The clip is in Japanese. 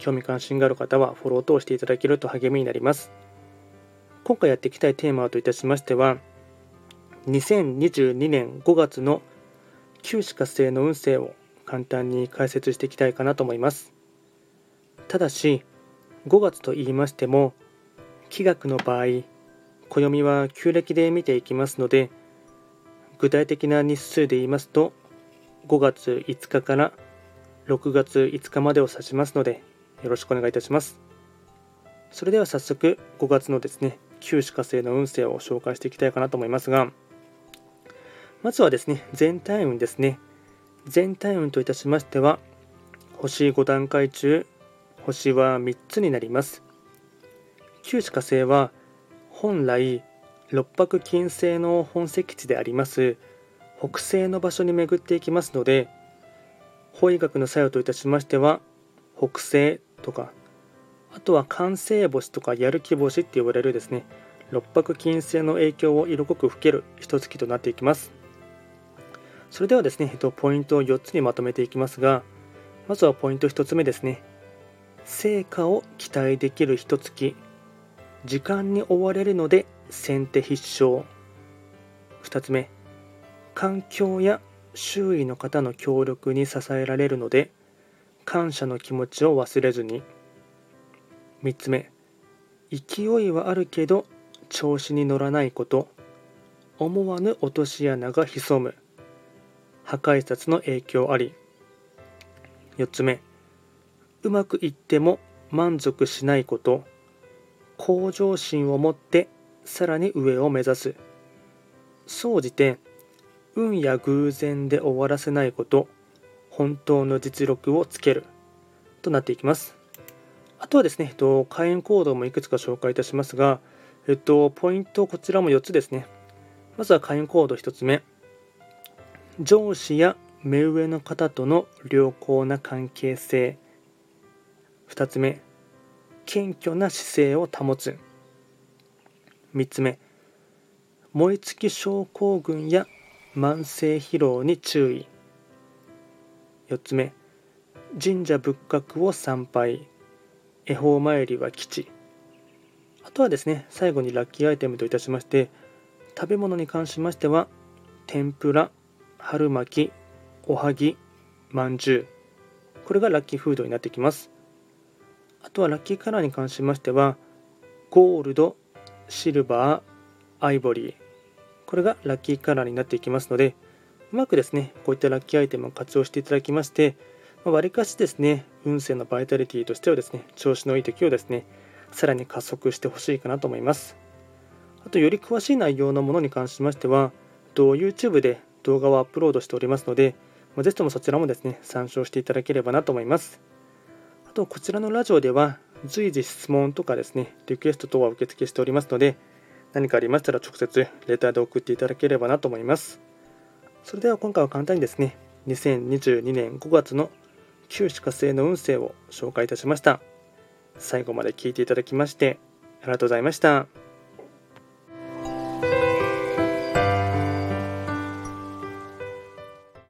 興味関心がある方はフォロー等していただけると励みになります。今回やっていきたいテーマといたしましては、2022年5月の旧歯科星の運勢を簡単に解説していきたいかなと思います。ただし、5月と言いましても、気学の場合、暦は旧暦で見ていきますので、具体的な日数で言いますと、5月5日から6月5日までを指しますので、よろしくお願いいたします。それでは早速5月のですね、旧歯科星の運勢を紹介していきたいかなと思いますが、まずはですね、全体運ですね。全体運といたしましては、星5段階中、星は3つになります。旧歯科星は、本来、六白金星の本石地であります北西の場所に巡っていきますので、法医学の作用といたしましては、北西とか、あとは完成星とかやる気星って呼ばれるですね、六白金星の影響を色濃く吹ける一月となっていきます。それではですね、えっと、ポイントを4つにまとめていきますが、まずはポイント1つ目ですね。成果を期待できる一月。時間に追われるので先手必勝。2つ目。環境や周囲の方の協力に支えられるので、感謝の気持ちを忘れずに。3つ目。勢いはあるけど調子に乗らないこと。思わぬ落とし穴が潜む。破壊札の影響あり。4つ目。うまくいっても満足しないこと。向上心を持ってさらに上を目指す。総じて運や偶然で終わらせないこと。本当の実力をつけるとなっていきます。あとはですね、えっと、会員コードもいくつか紹介いたしますが、えっと、ポイントこちらも4つですね。まずは会員コード1つ目。上司や目上の方との良好な関係性。2つ目。謙虚な姿勢を保つ。3つ目。燃え尽き症候群や慢性疲労に注意。4つ目。神社仏閣を参拝。恵方参りは吉あとはですね最後にラッキーアイテムといたしまして食べ物に関しましては天ぷら春巻きおはぎまんじゅう。これがラッキーフードになってきます。あとはラッキーカラーに関しましてはゴールドシルバーアイボリー。これがラッキーカラーになっていきますのでうまくですね、こういったラッキーアイテムを活用していただきまして、わりかしですね、運勢のバイタリティとしてはですね、調子のいい時をですね、さらに加速してほしいかなと思います。あと、より詳しい内容のものに関しましては、YouTube で動画をアップロードしておりますので、ぜひともそちらもですね、参照していただければなと思います。あと、こちらのラジオでは、随時質問とかですね、リクエスト等は受付しておりますので、何かありましたら直接レターで送っていただければなと思います。それでは今回は簡単にですね、2022年5月の旧歯科星の運勢を紹介いたしました。最後まで聞いていただきましてありがとうございました。